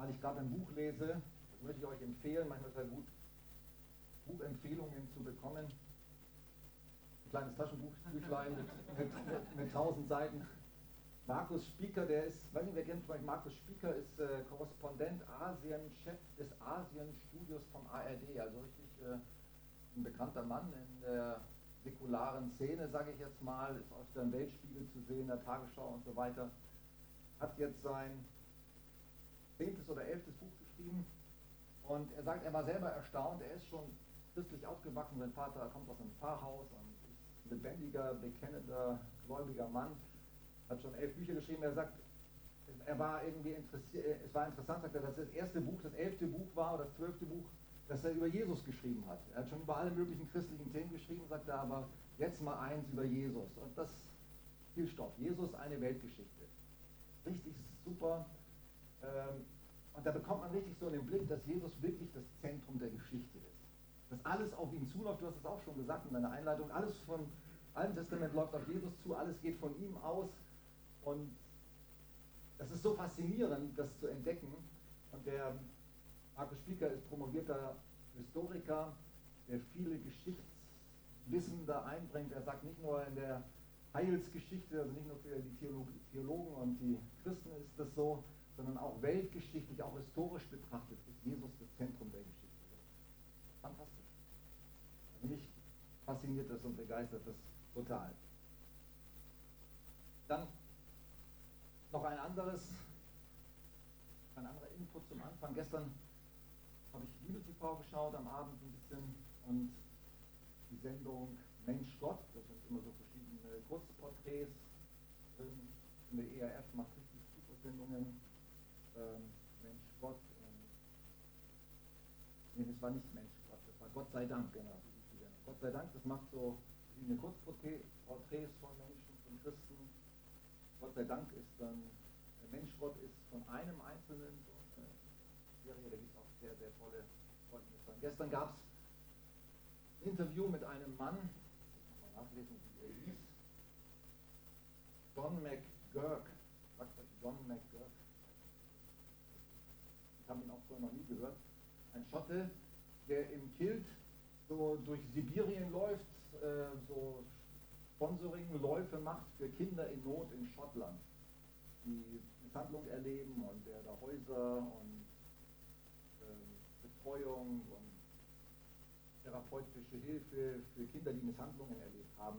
weil ich gerade ein Buch lese, das möchte ich euch empfehlen, manchmal ist es ja gut, Buchempfehlungen zu bekommen. Ein kleines Taschenbuchbüchlein mit, mit, mit, mit 1000 Seiten. Markus Spieker, der ist, weiß nicht, wer kennt vielleicht Markus Spieker, ist äh, Korrespondent Asien, Chef des Asien-Studios vom ARD, also richtig äh, ein bekannter Mann in der säkularen Szene, sage ich jetzt mal, ist aus dem Weltspiegel zu sehen, der Tagesschau und so weiter. Hat jetzt sein zehntes oder elftes Buch geschrieben und er sagt, er war selber erstaunt, er ist schon christlich aufgewachsen, sein Vater kommt aus einem Pfarrhaus und ist lebendiger, bekennender, gläubiger Mann hat schon elf Bücher geschrieben. Er sagt, er war irgendwie interessiert, es war interessant, sagt er, dass das erste Buch, das elfte Buch war oder das zwölfte Buch, das er über Jesus geschrieben hat. Er hat schon über alle möglichen christlichen Themen geschrieben, sagt er, aber jetzt mal eins über Jesus. Und das viel Stoff. Jesus, eine Weltgeschichte. Richtig super. Ähm, und da bekommt man richtig so den Blick, dass Jesus wirklich das Zentrum der Geschichte ist. Dass alles auf ihn zuläuft, du hast es auch schon gesagt in deiner Einleitung, alles vom Alten Testament läuft auf Jesus zu, alles geht von ihm aus. Und das ist so faszinierend, das zu entdecken. Und der Markus Spieker ist promovierter Historiker, der viele Geschichtswissen da einbringt. Er sagt nicht nur in der Heilsgeschichte, also nicht nur für die Theologen und die Christen ist das so, sondern auch weltgeschichtlich, auch historisch betrachtet, ist Jesus das Zentrum der Geschichte. Fantastisch. Also mich fasziniert das und begeistert das total. Dann noch ein anderes, ein anderer Input zum Anfang. Gestern habe ich Liebe TV geschaut am Abend ein bisschen und die Sendung Mensch Gott, das sind immer so verschiedene Kurzporträts. In der ERF macht richtig super Sendungen. Ähm, Mensch Gott. Ähm, nee, das war nicht Mensch Gott, das war Gott sei Dank, genau. Gott sei Dank, das macht so verschiedene Kurzporträts von Menschen, von Christen Gott sei Dank ist dann, der Menschgott ist von einem Einzelnen, so eine Serie, da gibt es auch sehr, sehr tolle Zeugnisse. Gestern gab es ein Interview mit einem Mann, ich mal nachlesen, wie er hieß, John McGurk. Sagt euch John McGurk. Auch noch nie gehört. Ein Schotte, der im Kilt so durch Sibirien läuft, äh, so Sponsoring-Läufe macht für Kinder in Not in Schottland, die Misshandlung erleben und der da Häuser und äh, Betreuung und therapeutische Hilfe für Kinder, die Misshandlungen erlebt haben,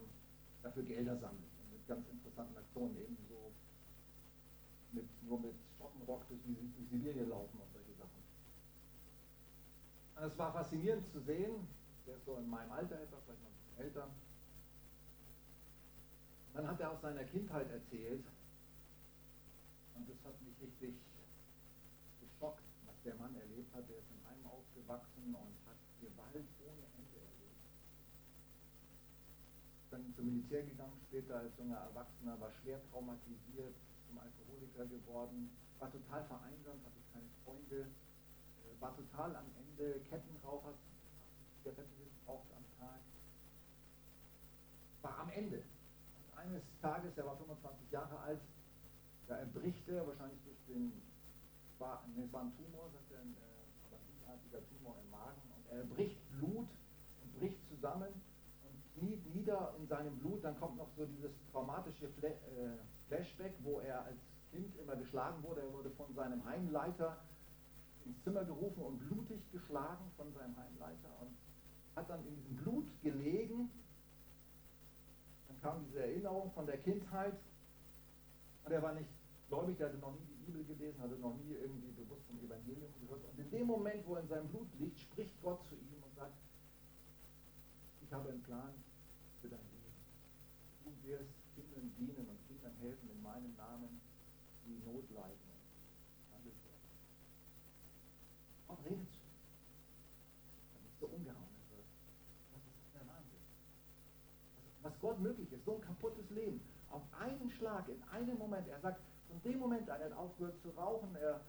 dafür Gelder sammelt. Und mit ganz interessanten Aktionen, ebenso mit, nur mit Schottenrock durch, durch Sibirien laufen und solche Sachen. Und es war faszinierend zu sehen, der ist so in meinem Alter etwa, vielleicht noch ein bisschen älter, dann hat er aus seiner Kindheit erzählt und das hat mich richtig geschockt, was der Mann erlebt hat. Der ist in einem aufgewachsen und hat Gewalt ohne Ende erlebt. Dann zum Militär gegangen, später als junger Erwachsener, war schwer traumatisiert, zum Alkoholiker geworden, war total vereinsamt, hatte keine Freunde, äh, war total am Ende Kettenraucher, Zigaretten geraucht am Tag, war am Ende eines Tages, er war 25 Jahre alt, da erbricht er wahrscheinlich durch den, war, nee, es war ein Tumor, sagt er, ein äh, Tumor im Magen, und er bricht Blut und bricht zusammen und kniet nieder in seinem Blut. Dann kommt noch so dieses traumatische äh, Flashback, wo er als Kind immer geschlagen wurde. Er wurde von seinem Heimleiter ins Zimmer gerufen und blutig geschlagen von seinem Heimleiter und hat dann in diesem Blut gelegen dann kam diese Erinnerung von der Kindheit und er war nicht gläubig, der hatte noch nie die Bibel gelesen, hatte noch nie irgendwie bewusst vom Evangelium gehört. Und in dem Moment, wo er in seinem Blut liegt, spricht Gott zu ihm und sagt, ich habe einen Plan für dein Leben. Du wirst Gott möglich ist, so ein kaputtes Leben, auf einen Schlag, in einem Moment, er sagt, von dem Moment an, er hat aufgehört zu rauchen, er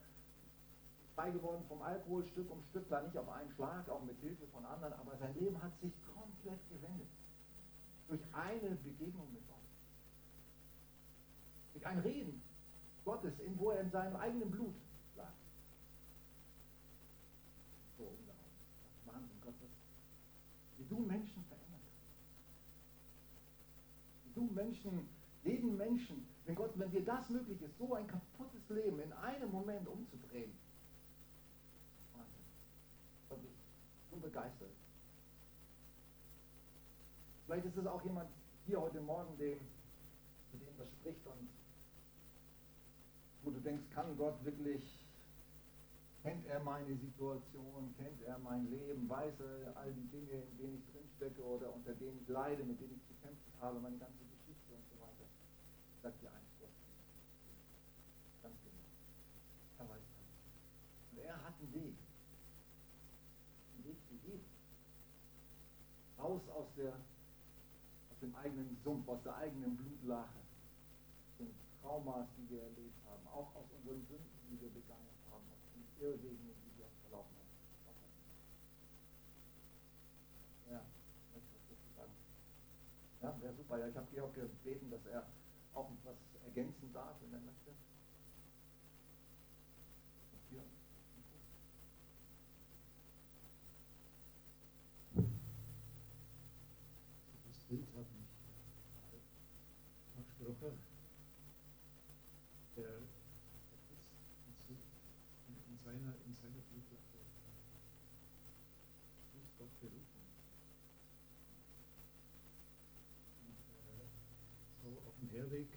beigeworden vom Alkohol, Stück um Stück, da nicht auf einen Schlag, auch mit Hilfe von anderen, aber sein Leben hat sich komplett gewendet. Durch eine Begegnung mit Gott. Durch ein Reden Gottes, in, wo er in seinem eigenen Blut lag. So. Wahnsinn Gottes. Wie du Mensch Menschen, jeden Menschen, wenn Gott, wenn dir das möglich ist, so ein kaputtes Leben in einem Moment umzudrehen. Wahnsinn. Und ich bin begeistert. Vielleicht ist es auch jemand hier heute Morgen, dem, zu dem das spricht und wo du denkst, kann Gott wirklich, kennt er meine Situation, kennt er mein Leben, weiß er all die Dinge, in denen ich drinstecke oder unter denen ich leide, mit denen ich zu kämpfen habe, meine ganze Geschichte und so weiter. Ich sage dir eins, Gott, ganz genau. Er weiß alles. Und er hat einen Weg. Einen Weg zu gehen. Raus aus der aus dem eigenen Sumpf, aus der eigenen Blutlache, den Traumas, die wir erlebt haben, auch aus unseren Sünden, die wir begangen haben, aus den Irrwegen, die wir verlaufen haben. Ja, dazu sagen. Ja, wäre super. Ja, ich habe Georg gebeten, dass er auch was ergänzen darf, wenn er möchte. Das Bild hat mich äh, gesprochen. Der, der in, seiner, in seiner Blutlache Gott berufen. Und äh, so Herweg,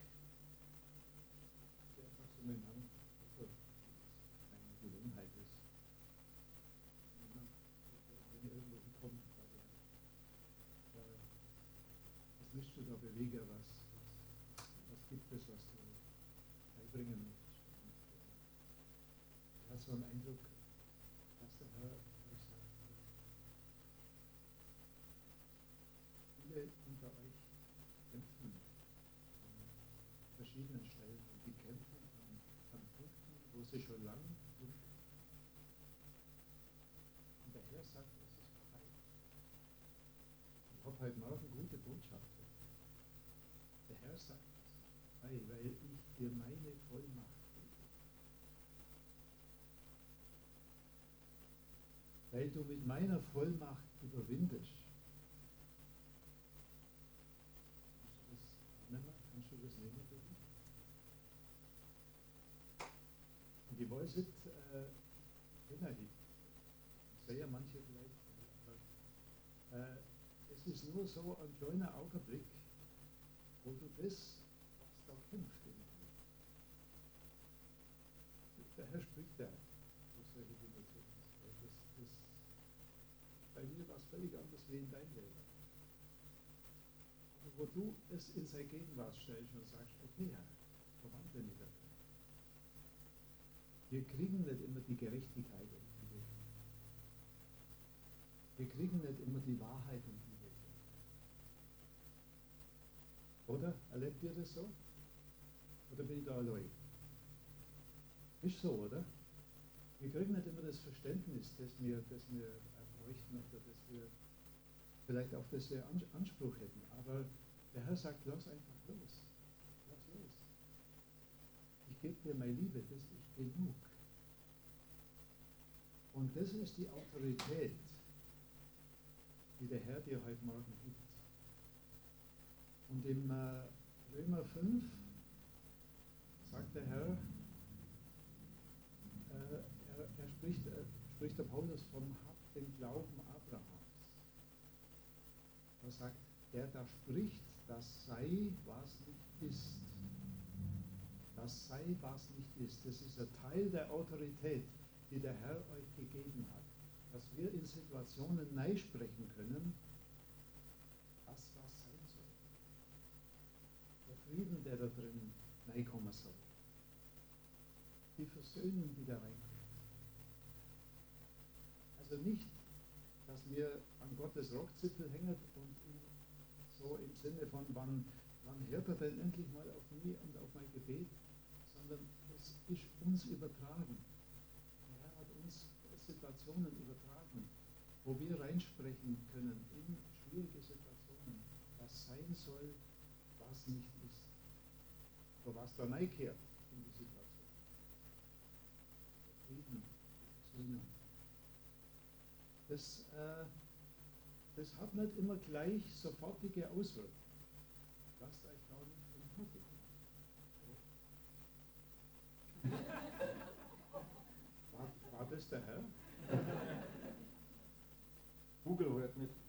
der mit Namen, also, eine Gewohnheit ist. Wenn man irgendwo also, äh, was willst du da bewegen, was, gibt es, was du beibringen möchtest? Äh, ich hatte so einen Eindruck, dass der Herr euch sagt, äh, viele unter euch kämpfen an verschiedenen Stellen und die kämpfen an, an Punkten, wo sie schon lange kämpfen. Und der Herr sagt, es ist vorbei. Ich habe heute Morgen gute Botschaft. Der Herr sagt, es vorbei, weil ich dir meine Vollmacht gebe. Weil du mit meiner Vollmacht überwindest. Kannst du das annehmen? Kannst du das nehmen für dich? Und ich weiß nicht, äh, genau, ich sehe ja manche vielleicht, aber äh, es ist nur so ein kleiner Augenblick, wo du das, was da dir. Der Herr spricht da, was solche Dinge zu uns. Das, das, bei mir war es völlig anders wie in deinem Leben. Aber wo du es in seine Gegenwart stellst und sagst, okay Herr, verwandle mich dafür. Wir kriegen nicht immer die Gerechtigkeit die wir kriegen nicht immer die Wahrheit um die wir tun. Oder? Erlebt ihr das so? Oder bin ich da allein? Ist so, oder? Wir kriegen nicht immer das Verständnis, das wir, das wir bräuchten oder das wir vielleicht auf das wir Anspruch hätten. Aber der Herr sagt, lass einfach los. Lass los. Ich gebe dir meine Liebe, das ist genug. Und das ist die Autorität, die der Herr dir heute Morgen gibt. Und im äh, Römer 5 sagt der Herr, äh, er, er, spricht, äh, spricht der Paulus vom Hab den Glauben Abrahams. Er sagt, der da spricht, das sei, was nicht ist. Das sei, was nicht ist. Das ist ein Teil der Autorität, die der Herr euch gegeben hat. Dass wir in Situationen neu sprechen können, das, was sein soll. Der Frieden, der da drin reinkommen soll. Die Versöhnung, die da reinkommt. Also nicht, dass wir an Gottes Rockzipfel hängen und so im Sinne von, wann, wann hört er denn endlich mal auf mich und auf mein Gebet, sondern es ist uns übertragen. Der Herr hat uns Situationen übertragen, wo wir reinsprechen können in schwierige Situationen, was sein soll, was nicht ist. Oder was da reinkehrt in die Situation. Frieden, Versöhnung. Das, äh, das hat nicht immer gleich sofortige Auswirkungen. Lasst euch da nicht entmutigen. War, war das der Herr? Google hört mit.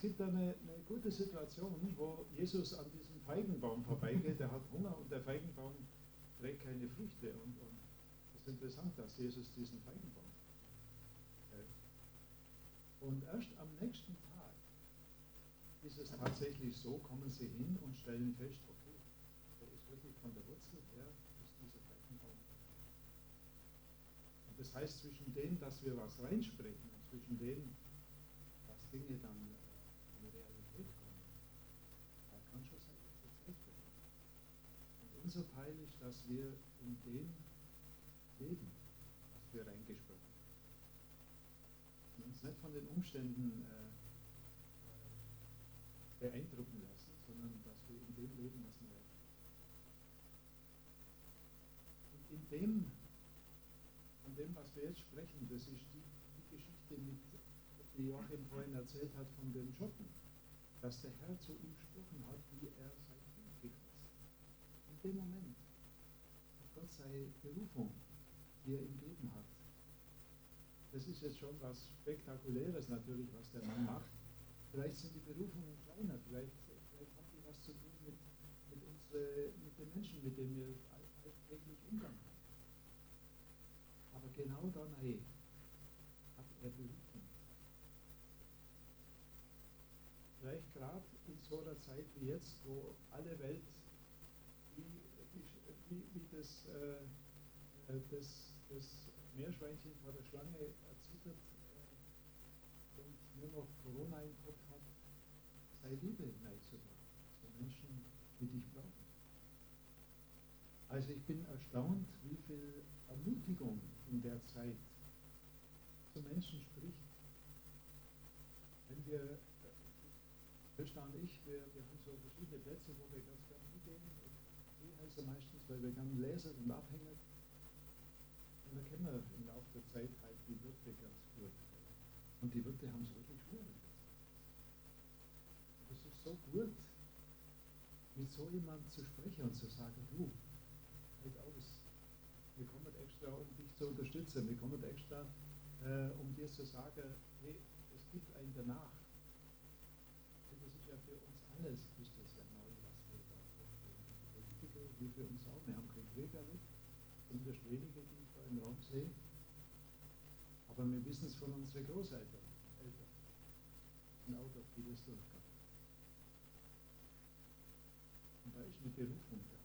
Es gibt, gibt eine, eine gute Situation, wo Jesus an diesem Feigenbaum vorbeigeht, der hat Hunger und der Feigenbaum trägt keine Früchte. Und, und es ist interessant, dass Jesus diesen Feigenbaum hält. Und erst am nächsten Tag ist es tatsächlich so, kommen sie hin und stellen fest, okay, der ist wirklich von der Wurzel her, ist dieser Feigenbaum. Und das heißt, zwischen dem, dass wir was reinsprechen und zwischen dem, dass Dinge dann äh, in Realität kommen, da kann schon sein, dass es Zeit vergeht. Teil ist, dass wir in dem leben, was wir reingesprochen haben. Und uns nicht von den Umständen äh, beeindrucken lassen, sondern dass wir in dem leben, was wir reingesprochen haben. Und in dem, von dem, was wir jetzt sprechen, das ist die, die Geschichte mit die Joachim vorhin erzählt hat von den Schotten, dass der Herr zu ihm gesprochen hat, wie er. In dem Moment hat Gott seine Berufung, die er ihm gegeben hat. Das ist jetzt schon was Spektakuläres natürlich, was der Mann macht. Vielleicht sind die Berufungen kleiner, vielleicht, vielleicht haben die was zu tun mit, mit, unsere, mit den Menschen, mit denen wir alltäglich Umgang haben. Aber genau dann hey, hat er Berufung vielleicht gerade in so einer Zeit wie jetzt, wo alle Welt wie, wie, wie das, äh, das, das Meerschweinchen vor der Schlange erzittert äh, und nur noch Corona im Kopf hat, sei Liebe hineinzubringen zu Menschen, die dich brauchen. Also ich bin erstaunt, wie viel Ermutigung in der Zeit zu Menschen spricht. Wenn wir Christa und ich, wir, wir haben so verschiedene Plätze, wo wir ganz gerne hingehen. Heißen meistens, weil wir gerne lesen und abhängen. Und da kennen wir im Laufe der Zeit halt die Wirte ganz gut. Und die Wirte haben es wirklich schwer. Und es ist so gut, mit so jemandem zu sprechen und zu sagen, du, halt aus. Wir kommen extra, um dich zu unterstützen. Wir kommen extra, äh, um dir zu sagen, hey, es gibt einen danach ja für uns alles ist das ja neu, was wir da Wie für uns auch. Wir haben erlebt, sind erst wenige, die ich da im Raum sehe. Aber wir wissen es von unseren Großeltern, Eltern. Und auch durch vieles durchgegangen. Und da ist eine Berufung da,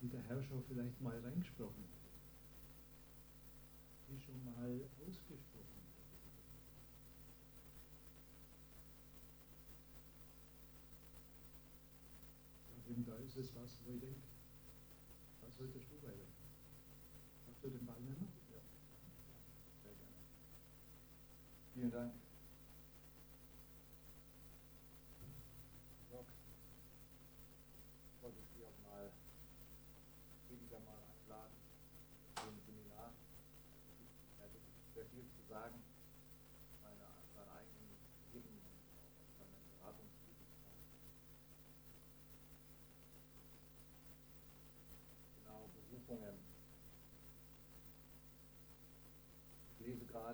die der Herr schon vielleicht mal reingesprochen hat, die schon mal ausgesprochen hat. Eben da ist es was, wo ich denke, was solltest du weiter? Hast du den Ball mehr? Ja. Sehr gerne. Vielen Dank. Ich wollte dich auch mal weniger mal einladen zu einem Seminar. Er hat sehr viel zu sagen.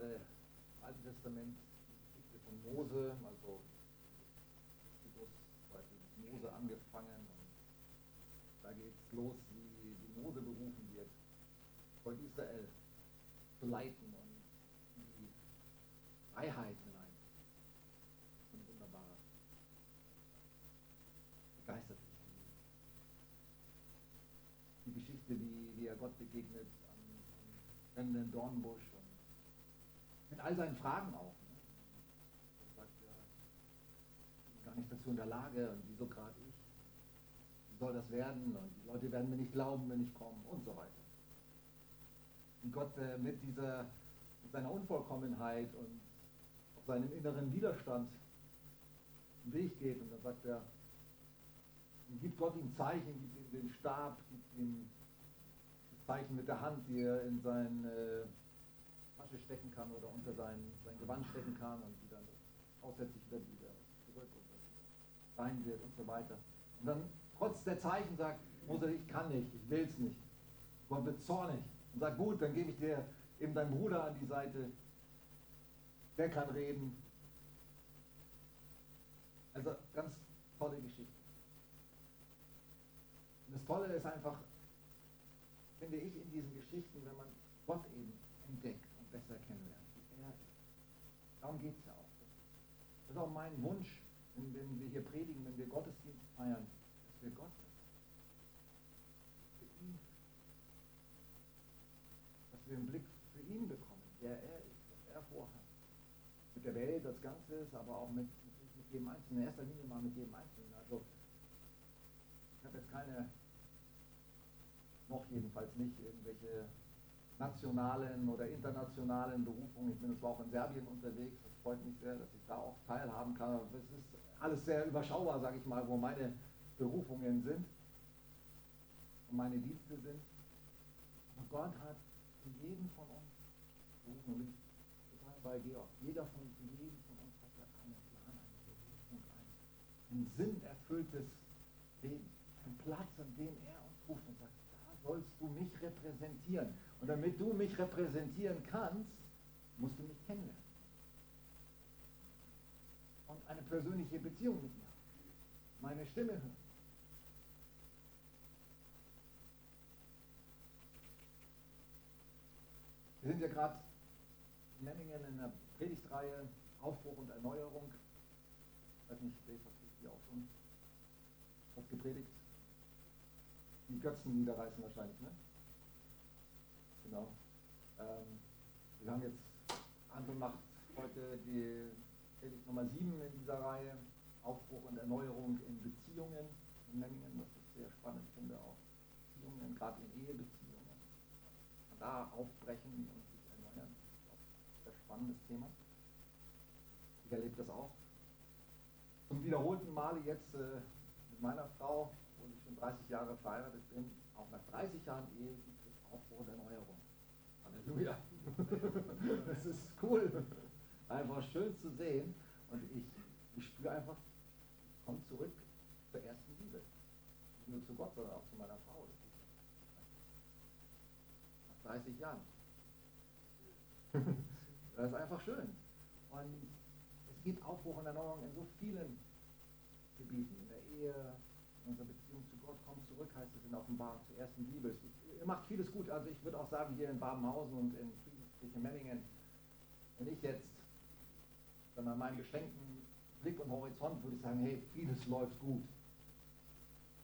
Gerade im Alten Testament die Geschichte von Mose, also mit Mose angefangen. Und da geht es los, wie, wie Mose berufen wird, Volk Israel zu leiten und die Freiheit hinein. Ein wunderbarer, begeistert die Geschichte, wie, wie er Gott begegnet am, brennenden Dornbusch und all seinen Fragen auch. Ne? Er sagt, ja, ich bin gar nicht dazu in der Lage und wieso gerade ich? Wie soll das werden? Und die Leute werden mir nicht glauben, wenn ich komme und so weiter. Und Gott äh, mit dieser, mit seiner Unvollkommenheit und auf seinem inneren Widerstand den Weg geht und dann sagt er, gibt Gott ihm Zeichen, gibt ihm den Stab, gibt ihm Zeichen mit der Hand, die er in seine äh, Tasche stecken kann oder unter sein, sein Gewand stecken kann und die dann aussätzlich wieder wieder zurück und sein wird und so weiter. Und dann trotz der Zeichen sagt Mose, ich kann nicht, ich will es nicht. Gott wird zornig und sagt, gut, dann gebe ich dir eben deinen Bruder an die Seite. Der kann reden. Also ganz tolle Geschichte. Und das Tolle ist einfach, finde ich, in diesen Geschichten, wenn man Gott eben entdeckt und besser kennenlernt, wie er ist. Darum geht es ja auch. Das ist auch mein Wunsch, wenn, wenn wir hier predigen, wenn wir Gottesdienst feiern, dass wir Gott für ihn, dass wir einen Blick für ihn bekommen, wer er ist, was er vorhat. Mit der Welt als Ganzes, aber auch mit, mit, mit jedem Einzelnen, in erster Linie mal mit jedem Einzelnen. Also ich habe jetzt keine noch jedenfalls nicht irgendwelche nationalen oder internationalen Berufungen. Ich bin zwar auch in Serbien unterwegs, das freut mich sehr, dass ich da auch teilhaben kann. Es ist alles sehr überschaubar, sage ich mal, wo meine Berufungen sind und meine Dienste sind. Aber Gott hat für jeden von uns berufen, und ich total bei Georg, jeder von jedem von uns hat ja einen Plan, eine Berufung, ein, ein sinnerfülltes Leben, einen Platz, an dem er uns ruft und sagt, sollst du mich repräsentieren. Und damit du mich repräsentieren kannst, musst du mich kennenlernen. Und eine persönliche Beziehung mit mir haben. Meine Stimme hören. Wir sind ja gerade in Memmingen in der Predigtreihe Aufbruch und Erneuerung. Ich weiß nicht, Dave, hast du hier auch schon was gepredigt? die Götzen niederreißen wahrscheinlich, ne? Ähm, wir haben jetzt, Anton macht heute die Predigt Nummer 7 in dieser Reihe, Aufbruch und Erneuerung in Beziehungen in Memmingen, was ich sehr spannend finde, auch Beziehungen, gerade in Ehebeziehungen. Da aufbrechen und sich erneuern, das ist auch ein sehr spannendes Thema. Ich erlebe das auch. Zum wiederholten Male jetzt äh, mit meiner Frau, schon 30 Jahre verheiratet bin, auch nach 30 Jahren Ehe gibt es Aufbruch und Erneuerung. Halleluja. das ist cool. Einfach schön zu sehen. Und ich, ich spüre einfach, ich komme zurück zur ersten Liebe. Nicht nur zu Gott, sondern auch zu meiner Frau. Nach 30 Jahren. das ist einfach schön. Und es gibt Aufbruch und Erneuerung in so vielen Gebieten. In der Ehe, in unserer Beziehung zu Gott, kommt zurück, heißt es in Offenbarung zur ersten Liebe. Es, ihr macht vieles gut. Also ich würde auch sagen, hier in Babenhausen und in Friedenskirche Memmingen, wenn ich jetzt wenn man meinen beschränkten Blick und Horizont würde ich sagen, hey, vieles läuft gut.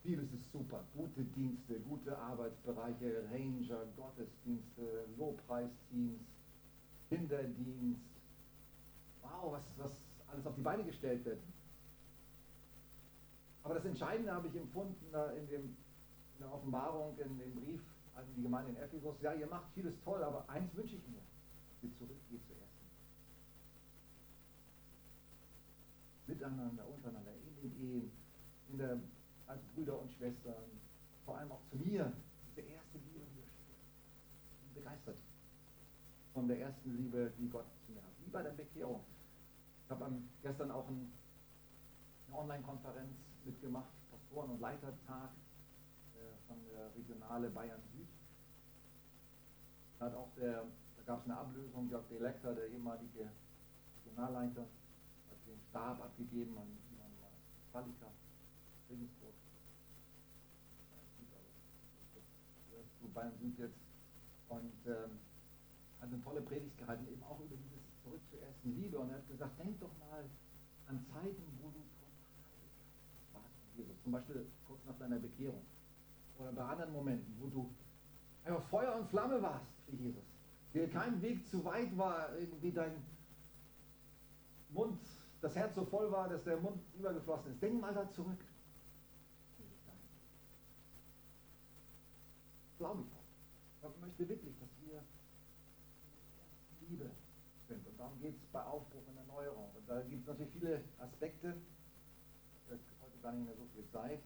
Vieles ist super. Gute Dienste, gute Arbeitsbereiche, Ranger, Gottesdienste, Lobpreisteams, Kinderdienst. Wow, was, was alles auf die Beine gestellt wird. Aber das Entscheidende habe ich empfunden in, dem, in der Offenbarung, in dem Brief an die Gemeinde in Ephesus. Ja, ihr macht vieles toll, aber eins wünsche ich mir, dass ihr zurückgeht zur ersten. Miteinander, untereinander, in den Ehen, in der, als Brüder und Schwestern, vor allem auch zu mir, diese erste Liebe bin begeistert von der ersten Liebe, die Gott zu mir hat. Wie bei der Bekehrung. Ich habe gestern auch ein, eine Online-Konferenz mitgemacht, Pastoren- und Leitertag äh, von der Regionale Bayern hat da gab es eine Ablösung, Jörg Delekter, der ehemalige Regionalleiter, hat den Stab abgegeben an Ivan Palika, Regensburg. zu Bayern Süd jetzt. Und ähm, hat eine tolle Predigt gehalten, eben auch über dieses Zurück zur ersten Liebe. Und er hat gesagt, denk doch mal an Zeiten, wo du Jesus, zum Beispiel kurz nach deiner Bekehrung oder bei anderen Momenten, wo du einfach Feuer und Flamme warst Jesus, dir kein Weg zu weit war, irgendwie dein Mund, das Herz so voll war, dass der Mund übergeflossen ist. Denk mal da zurück. Glaube ich auch. Ich möchte wirklich, dass wir Liebe sind. Und darum geht es bei Aufbruch und Erneuerung. Und da gibt es natürlich viele Aspekte gar nicht mehr so viel Zeit.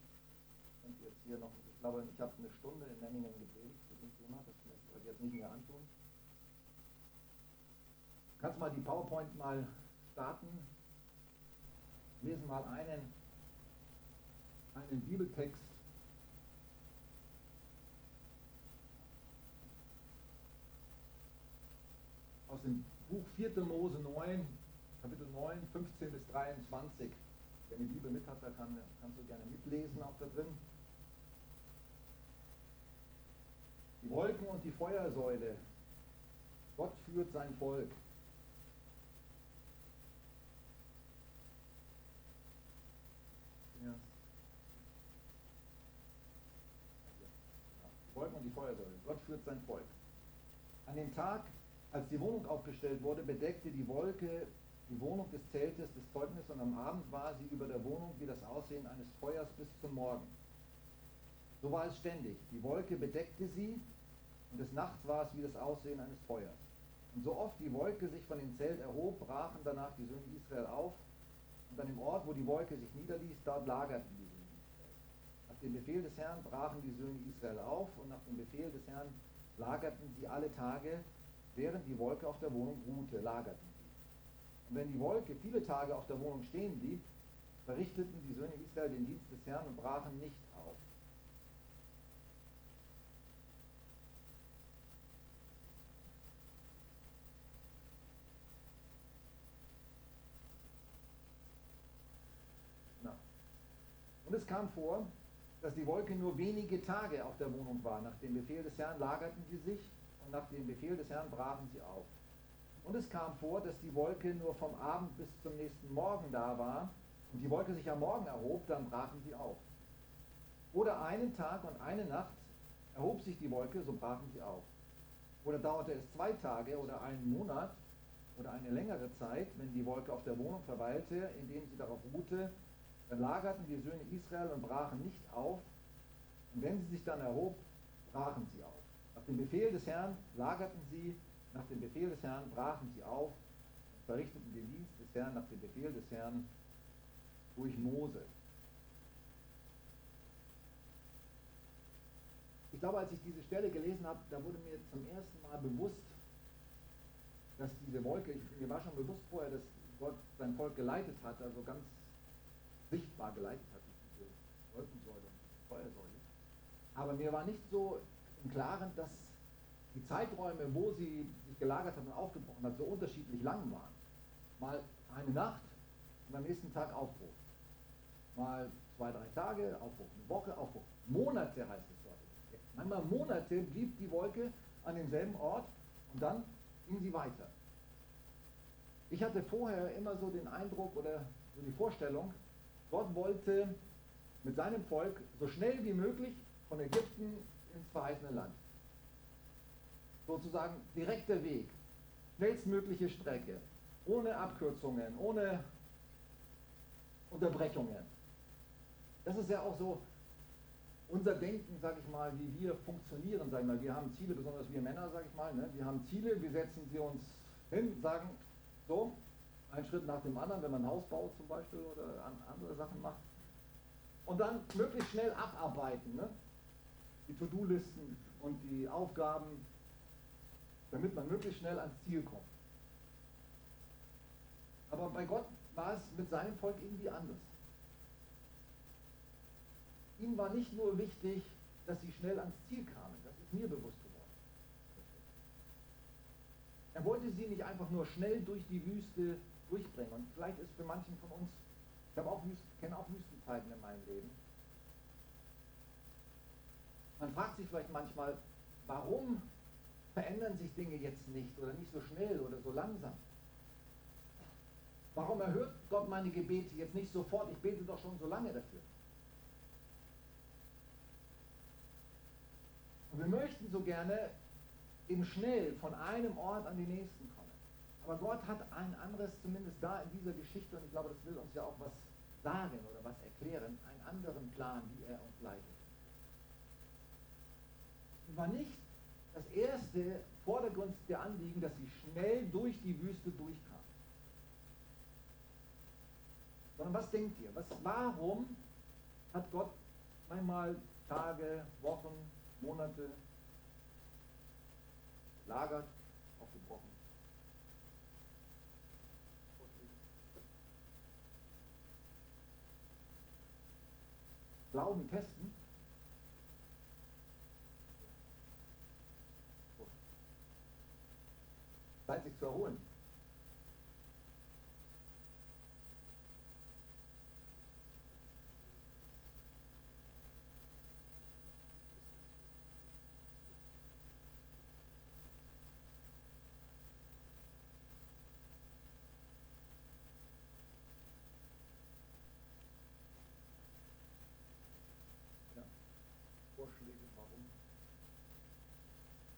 Und jetzt hier noch, ich glaube, ich habe eine Stunde in Memmingen gepredigt. Ich jetzt nicht mehr antun. Kannst mal die PowerPoint mal starten. Lesen mal einen, einen Bibeltext. Aus dem Buch 4. Mose 9, Kapitel 9, 15 bis 23. Wer die Bibel mit hat, da kann, kannst du gerne mitlesen auch da drin. Die Wolken und die Feuersäule. Gott führt sein Volk. Die Wolken und die Feuersäule. Gott führt sein Volk. An dem Tag, als die Wohnung aufgestellt wurde, bedeckte die Wolke die Wohnung des Zeltes des Zeugnisses und am Abend war sie über der Wohnung wie das Aussehen eines Feuers bis zum Morgen. So war es ständig. Die Wolke bedeckte sie des Nachts war es wie das Aussehen eines Feuers. Und so oft die Wolke sich von dem Zelt erhob, brachen danach die Söhne Israel auf. Und an dem Ort, wo die Wolke sich niederließ, dort lagerten die Söhne Israel. Nach dem Befehl des Herrn brachen die Söhne Israel auf und nach dem Befehl des Herrn lagerten sie alle Tage, während die Wolke auf der Wohnung ruhte, lagerten sie. Und wenn die Wolke viele Tage auf der Wohnung stehen blieb, verrichteten die Söhne Israel den Dienst des Herrn und brachen nicht auf. Und es kam vor, dass die Wolke nur wenige Tage auf der Wohnung war. Nach dem Befehl des Herrn lagerten sie sich und nach dem Befehl des Herrn brachen sie auf. Und es kam vor, dass die Wolke nur vom Abend bis zum nächsten Morgen da war und die Wolke sich am Morgen erhob, dann brachen sie auf. Oder einen Tag und eine Nacht erhob sich die Wolke, so brachen sie auf. Oder dauerte es zwei Tage oder einen Monat oder eine längere Zeit, wenn die Wolke auf der Wohnung verweilte, indem sie darauf ruhte, dann lagerten die Söhne Israel und brachen nicht auf. Und wenn sie sich dann erhob, brachen sie auf. Nach dem Befehl des Herrn lagerten sie, nach dem Befehl des Herrn brachen sie auf und verrichteten den Dienst des Herrn nach dem Befehl des Herrn durch Mose. Ich glaube, als ich diese Stelle gelesen habe, da wurde mir zum ersten Mal bewusst, dass diese Wolke, ich, mir war schon bewusst vorher, dass Gott sein Volk geleitet hat, also ganz sichtbar geleitet hat diese Wolkensäule und Feuersäule. Aber mir war nicht so im Klaren, dass die Zeiträume, wo sie sich gelagert hat und aufgebrochen hat, so unterschiedlich lang waren. Mal eine Nacht und am nächsten Tag Aufbruch. Mal zwei, drei Tage, Aufbruch, eine Woche, Aufbruch. Monate heißt es dort. Manchmal Monate blieb die Wolke an demselben Ort und dann ging sie weiter. Ich hatte vorher immer so den Eindruck oder so die Vorstellung, Gott wollte mit seinem Volk so schnell wie möglich von Ägypten ins verheißene Land. Sozusagen direkter Weg, schnellstmögliche Strecke, ohne Abkürzungen, ohne Unterbrechungen. Das ist ja auch so unser Denken, sage ich mal, wie wir funktionieren, sage ich mal. Wir haben Ziele, besonders wir Männer, sage ich mal. Ne? Wir haben Ziele, wir setzen sie uns hin, sagen, so, ein Schritt nach dem anderen, wenn man ein Haus baut zum Beispiel oder andere Sachen macht. Und dann möglichst schnell abarbeiten. Ne? Die To-Do-Listen und die Aufgaben, damit man möglichst schnell ans Ziel kommt. Aber bei Gott war es mit seinem Volk irgendwie anders. Ihm war nicht nur wichtig, dass sie schnell ans Ziel kamen, das ist mir bewusst geworden. Er wollte sie nicht einfach nur schnell durch die Wüste durchbringen. Und vielleicht ist für manchen von uns, ich habe auch kenne auch Wüstenzeiten in meinem Leben. Man fragt sich vielleicht manchmal, warum verändern sich Dinge jetzt nicht oder nicht so schnell oder so langsam? Warum erhört Gott meine Gebete jetzt nicht sofort? Ich bete doch schon so lange dafür. Und wir möchten so gerne eben schnell von einem Ort an den nächsten. Aber Gott hat ein anderes, zumindest da in dieser Geschichte, und ich glaube, das will uns ja auch was sagen oder was erklären, einen anderen Plan, wie er uns leitet. Es war nicht das erste vordergründige Anliegen, dass sie schnell durch die Wüste durchkamen. Sondern was denkt ihr? Was, warum hat Gott einmal Tage, Wochen, Monate, lagert, aufgebrochen. Glauben testen. Zeit sich zu erholen. Vorschläge, warum.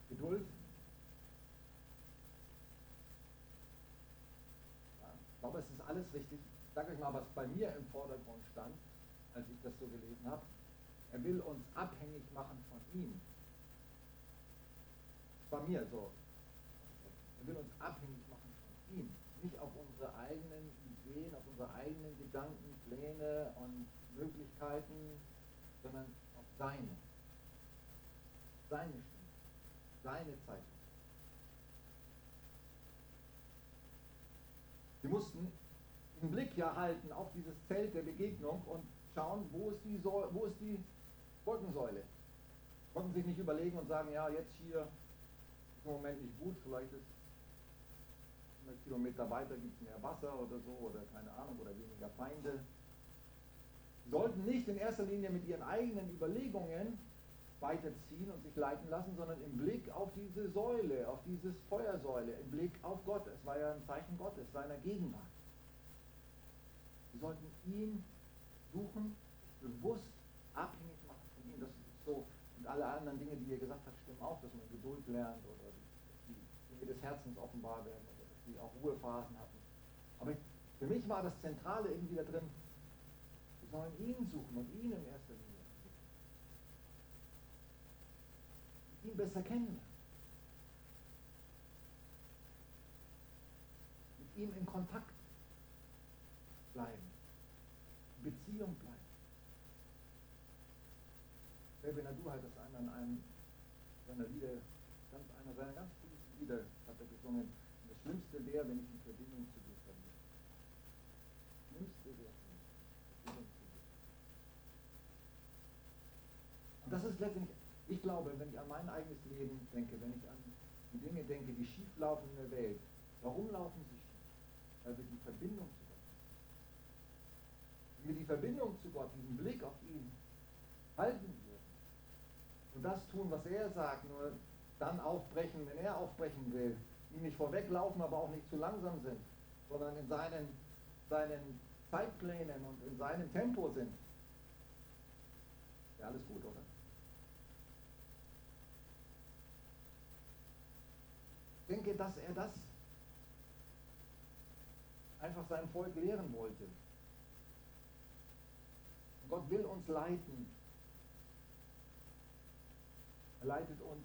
Geduld. Ja, ich glaube, es ist alles richtig. Ich sage euch mal, was bei mir im Vordergrund stand, als ich das so gelesen habe. Er will uns abhängig machen von ihm. Bei mir so. Er will uns abhängig machen von ihm. Nicht auf unsere eigenen Ideen, auf unsere eigenen Gedanken, Pläne und Möglichkeiten, sondern auf seine seine Stimme, seine Zeit. Sie mussten den Blick ja halten auf dieses Zelt der Begegnung und schauen, wo ist die, Säule, wo ist die Wolkensäule. Konnten sich nicht überlegen und sagen, ja, jetzt hier ist im Moment nicht gut, vielleicht ist 100 Kilometer weiter gibt es mehr Wasser oder so oder keine Ahnung oder weniger Feinde. Sie sollten nicht in erster Linie mit ihren eigenen Überlegungen weiterziehen und sich leiten lassen, sondern im Blick auf diese Säule, auf dieses Feuersäule, im Blick auf Gott. Es war ja ein Zeichen Gottes, seiner Gegenwart. Wir sollten ihn suchen, bewusst abhängig machen von ihm. Das ist so. Und alle anderen Dinge, die ihr gesagt habt, stimmen auch, dass man Geduld lernt oder die Dinge des Herzens offenbar werden oder dass sie auch Ruhephasen hatten. Aber für mich war das Zentrale irgendwie da drin, wir sollen ihn suchen und ihn in erster Linie. Ihn besser kennenlernen. Mit ihm in Kontakt bleiben, in Beziehung bleiben. Melvin Adu hat das einer in einem seiner Lieder, ganz, einer seiner ganz coolsten Lieder hat er gesungen. Das Schlimmste wäre, wenn ich die Verbindung zu dir verliere. Das Schlimmste wäre. Und das ist letztendlich ich glaube, wenn ich an mein eigenes Leben denke, wenn ich an die Dinge denke, die schief laufen in der Welt, warum laufen sie schief? Weil wir die Verbindung zu Gott haben. Wenn wir die Verbindung zu Gott, diesen Blick auf ihn halten würden und das tun, was er sagt, nur dann aufbrechen, wenn er aufbrechen will, ihm nicht vorweglaufen, aber auch nicht zu langsam sind, sondern in seinen, seinen Zeitplänen und in seinem Tempo sind. Ja, alles gut, oder? Dass er das einfach seinem Volk lehren wollte. Gott will uns leiten. Er leitet uns.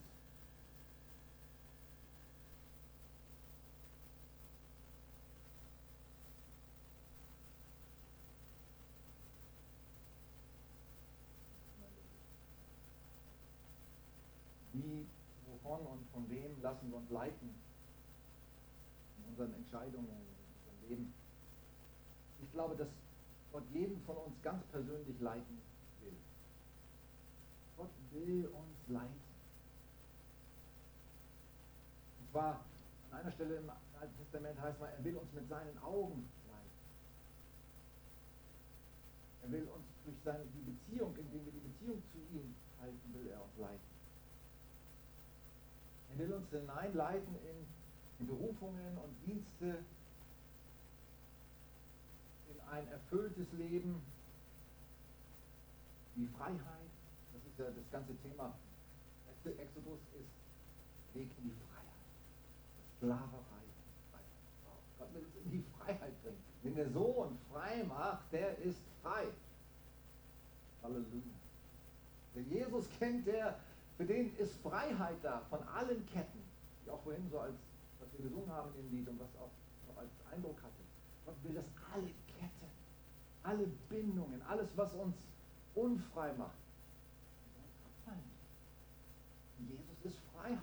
Wie wovon und von wem lassen wir uns leiten unseren Entscheidungen, unserem Leben. Ich glaube, dass Gott jeden von uns ganz persönlich leiten will. Gott will uns leiten. Und zwar an einer Stelle im Alten Testament heißt es, er will uns mit seinen Augen leiten. Er will uns durch seine, die Beziehung, indem wir die Beziehung zu ihm halten, will er uns leiten. Er will uns hineinleiten in die Berufungen und Dienste, in ein erfülltes Leben, die Freiheit. Das ist ja das ganze Thema. Exodus ist Weg in die Freiheit. Sklaverei. Gott will uns in die Freiheit bringen. Wenn der Sohn frei macht, der ist frei. Halleluja. Wer Jesus kennt, der für den ist Freiheit da von allen Ketten, die auch vorhin so als, gesungen haben dem Lied und was auch noch als Eindruck hatte. Gott will, dass alle Ketten, alle Bindungen, alles, was uns unfrei macht, Jesus ist Freiheit.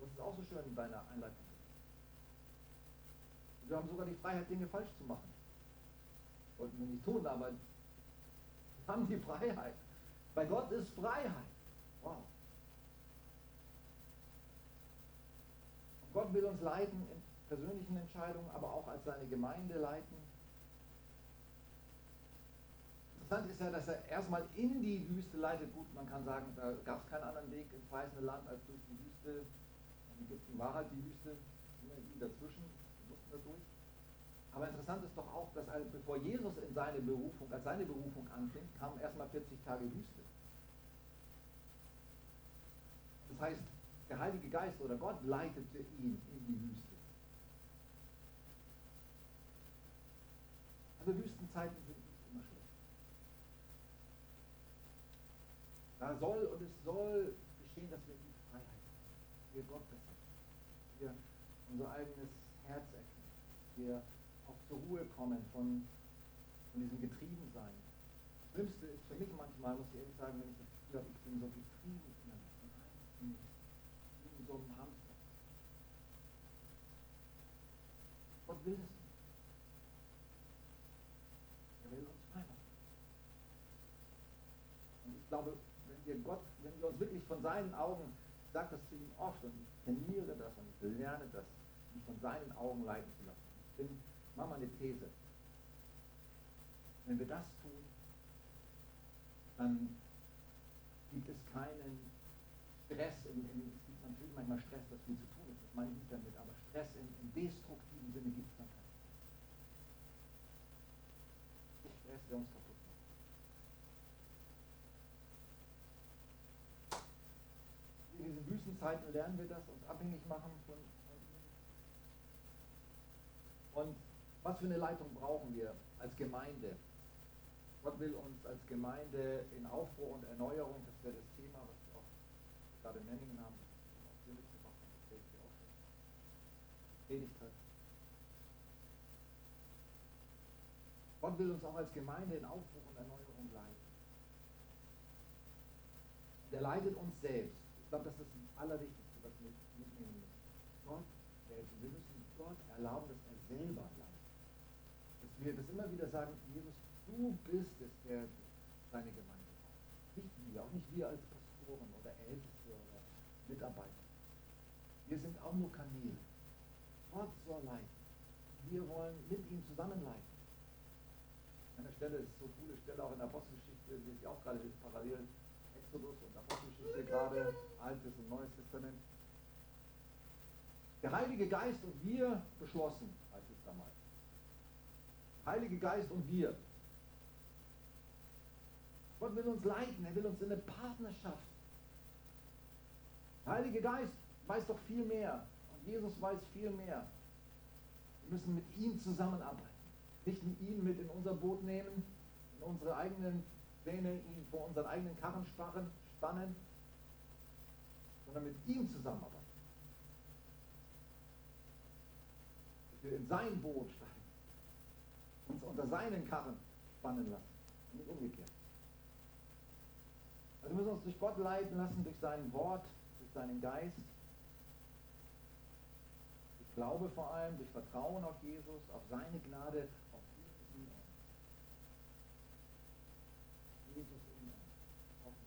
Das ist auch so schön in deiner Einleitung. Wir haben sogar die Freiheit, Dinge falsch zu machen. Wollten wir nicht tun, aber wir haben die Freiheit. Bei Gott ist Freiheit. Wow. Und Gott will uns leiten in persönlichen Entscheidungen, aber auch als seine Gemeinde leiten. Interessant ist ja, dass er erstmal in die Wüste leitet. Gut, man kann sagen, da gab es keinen anderen Weg ins verheißene Land als durch die Wüste. In Ägypten war halt die Wüste, immer die dazwischen, mussten da durch. Aber interessant ist doch auch, dass bevor Jesus in seine Berufung, als seine Berufung anfing, kamen erstmal 40 Tage Wüste. Das heißt, der Heilige Geist oder Gott leitete ihn in die Wüste. Aber Wüstenzeiten sind nicht immer schlecht. Da soll und es soll geschehen, dass wir die Freiheit haben. Wir Gott besser. Wir unser eigenes Herz erkennen. Wir auch zur Ruhe kommen von, von diesem Getriebensein. Das Schlimmste ist für mich manchmal, muss ich ehrlich sagen, wenn ich das Gefühl habe, ich bin so getrieben in so einem Hamster. Gott will es nicht. Er will uns frei machen. Und ich glaube, wenn wir Gott, wenn wir uns wirklich von seinen Augen, sage das zu ihm oft und trainiere das und lerne das, mich von seinen Augen leiten zu lassen. Ich bin, mach mal eine These. Wenn wir das tun, dann gibt es keinen Stress, in, in, es gibt natürlich manchmal Stress, was viel zu tun ist, das meine ich nicht damit, aber Stress im, im destruktiven Sinne gibt es dann keinen. Stress, der uns kaputt macht. In Wüstenzeiten lernen wir das, uns abhängig machen von. Und was für eine Leitung brauchen wir als Gemeinde? Gott will uns als Gemeinde in Aufbruch und Erneuerung, das wäre das Thema, was wir auch gerade in Memmingen haben, predigt hat. Gott will uns auch als Gemeinde in Aufbruch und Erneuerung leiten. Der leitet uns selbst. Ich glaube, das ist Allerwichtigste, was wir mitnehmen müssen. Gott. Wir müssen Gott erlauben, dass er selber leitet. Dass wir das immer wieder sagen, Jesus, Du bist es, der seine Gemeinde braucht. Nicht wir, auch nicht wir als Pastoren oder Älteste oder Mitarbeiter. Wir sind auch nur Kanäle. Gott soll leiten. Wir wollen mit ihm zusammen leiten. An der Stelle ist so eine coole Stelle auch in der Apostelgeschichte, lese ich auch gerade parallel Exodus und Apostelgeschichte gerade, Altes und Neues Testament. Der Heilige Geist und wir beschlossen, heißt es damals. Heilige Geist und wir. Gott will uns leiten, er will uns in eine Partnerschaft. Der Heilige Geist weiß doch viel mehr und Jesus weiß viel mehr. Wir müssen mit ihm zusammenarbeiten. Nicht ihn mit in unser Boot nehmen, in unsere eigenen Pläne, ihn vor unseren eigenen Karren spannen sondern mit ihm zusammenarbeiten. Dass wir in sein Boot steigen, uns unter seinen Karren spannen lassen und nicht umgekehrt. Also wir müssen uns durch Gott leiten lassen, durch sein Wort, durch seinen Geist. Durch Glaube vor allem, durch Vertrauen auf Jesus, auf seine Gnade, auf ihn in uns. Jesus in uns. Hoffen.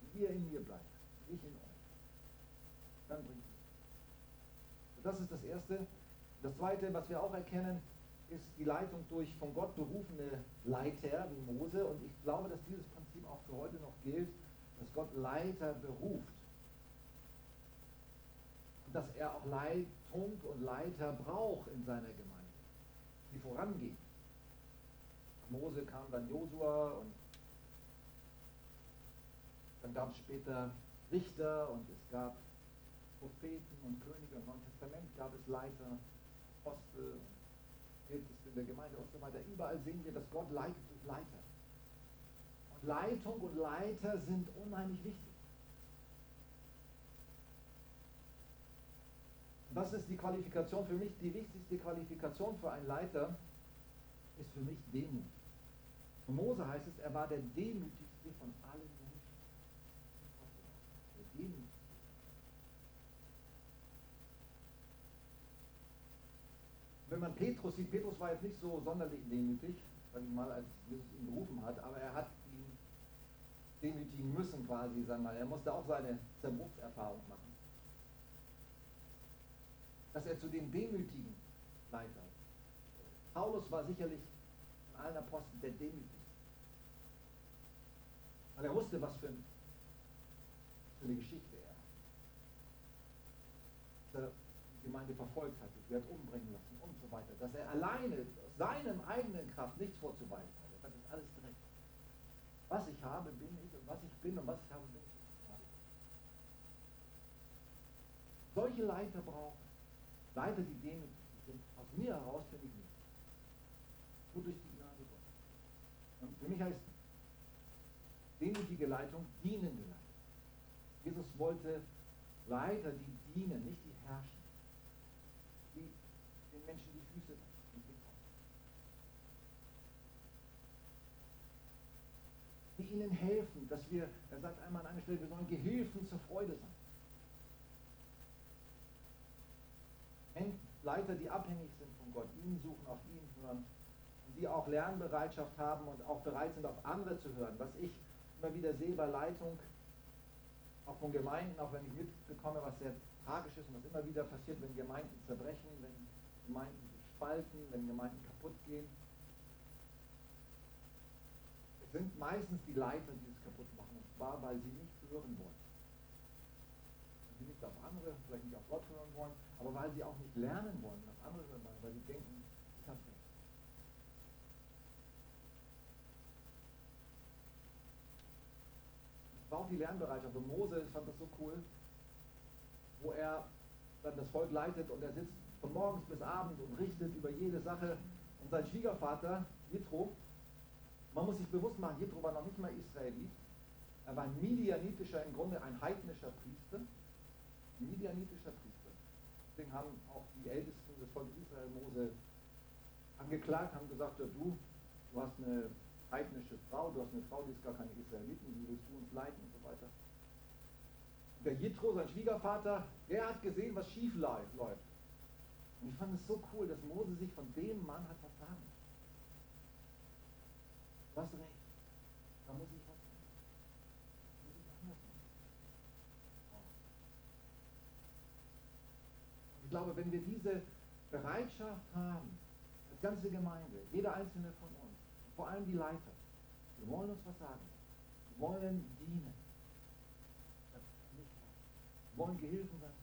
Wenn ihr in mir bleibt, ich in euch, dann bringt es. Das ist das Erste. Das Zweite, was wir auch erkennen, ist die Leitung durch von Gott berufene Leiter wie Mose. Und ich glaube, dass dieses Prinzip auch für heute noch gilt, dass Gott Leiter beruft. Und dass er auch Leitung und Leiter braucht in seiner Gemeinde, die vorangehen. Mose kam dann Josua und dann gab es später Richter und es gab Propheten und Könige. Im Neuen Testament gab es Leiter, Apostel und Älteste in der Gemeinde und so weiter. Überall sehen wir, dass Gott leitet durch Leiter. Und Leitung und Leiter sind unheimlich wichtig. Was ist die Qualifikation für mich? Die wichtigste Qualifikation für einen Leiter ist für mich Demut. Von Mose heißt es, er war der demütigste von allen Menschen. Wenn man Petrus sieht, Petrus war jetzt nicht so sonderlich demütig, sag ich mal, als Jesus ihn gerufen hat, aber er hat ihn demütigen müssen quasi, sagen wir mal. Er musste auch seine Zerbruchserfahrung machen. Dass er zu den demütigen Leiter. Paulus war sicherlich von allen Aposteln der demütigste. Weil er wusste, was für, ein, für eine Geschichte er hat. Dass er die Gemeinde verfolgt hat, sie hat umbringen lassen und so weiter. Dass er alleine, seinem eigenen Kraft nichts vorzuweisen hat. Das ist alles direkt. Was ich habe, bin ich und was ich bin und was ich habe, bin ich. Solche Leiter brauchen. Leiter, die demütig sind. Aus mir heraus bin ich nicht. Nur durch die Gnade Gottes. Und für mich heißt demütige Leitung dienende Leitung. Jesus wollte Leiter, die dienen, nicht die herrschen. Die den Menschen die Füße waschen, die ihnen helfen, dass wir, er sagt einmal an einer Stelle, wir sollen Gehilfen zur Freude sein. Leiter, die abhängig sind von Gott, ihn suchen, auf ihn hören die auch Lernbereitschaft haben und auch bereit sind, auf andere zu hören. Was ich immer wieder sehe bei Leitung, auch von Gemeinden, auch wenn ich mitbekomme, was sehr tragisch ist und was immer wieder passiert, wenn Gemeinden zerbrechen, wenn Gemeinden spalten, wenn Gemeinden kaputt gehen. Sind meistens die Leiter, die es kaputt machen, und zwar, weil sie nicht hören wollen. Sie nicht auf andere, vielleicht nicht auf Gott hören wollen, aber weil sie auch nicht lernen wollen, was andere hören wollen, weil sie denken, ich habe recht. War auch die Lernbereitschaft. Und Mose fand das so cool, wo er dann das Volk leitet und er sitzt von morgens bis abends und richtet über jede Sache. Und sein Schwiegervater, Jitro, man muss sich bewusst machen, Jitro war noch nicht mal Israelit. Er war ein midianitischer, im Grunde ein heidnischer Priester. Midianitischer Priester. Deswegen haben auch die Ältesten des Volkes Israel Mose angeklagt, haben gesagt, ja, du, du hast eine heidnische Frau, du hast eine Frau, die ist gar keine Israeliten, wie willst du uns leiten und so weiter. Der Jitro, sein Schwiegervater, der hat gesehen, was schief läuft. Und ich fand es so cool, dass Mose sich von dem Mann hat sagen. Du hast recht. Da muss ich was sagen. muss ich anders machen. Ich glaube, wenn wir diese Bereitschaft haben, als ganze Gemeinde, jeder einzelne von uns, vor allem die Leiter, wir wollen uns was sagen. Wir wollen dienen. Wir wollen Gehilfen sein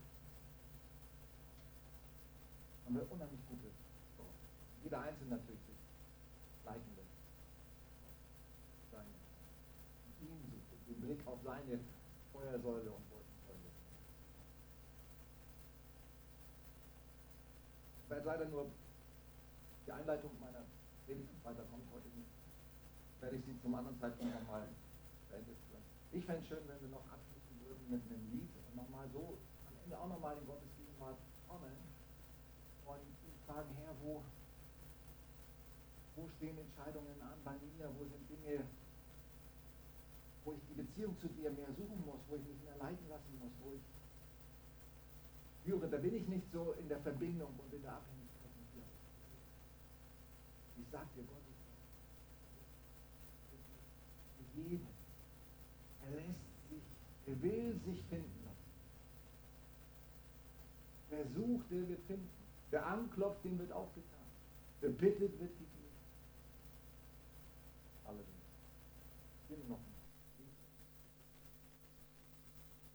haben wir unheimlich gute. Jeder Einzelne natürlich sich leiten will. Seine, ihn sucht, den Blick auf seine Und Wolkensäule. Ich werde leider nur die Einleitung meiner Predigt weiter kommt heute nicht. Werde ich sie zum anderen Zeitpunkt nochmal beendet. Ich fände es schön, wenn wir noch abschließen würden mit einem Lied und nochmal so am Ende auch nochmal in Gottes Gegenwart kommen und fragen, Herr, wo, wo stehen Entscheidungen an bei mir, wo sind Dinge, wo ich die Beziehung zu dir mehr suchen muss, wo ich mich mehr leiten lassen muss, wo ich spüre, da bin ich nicht so in der Verbindung und in der Abhängigkeit mit dir. Ich sage dir, Gott ist für jeden. Er lässt sich, er will sich finden lassen. Wer sucht, der wird finden. Wer anklopft, dem wird aufgetan. Wer bittet, wird gegeben.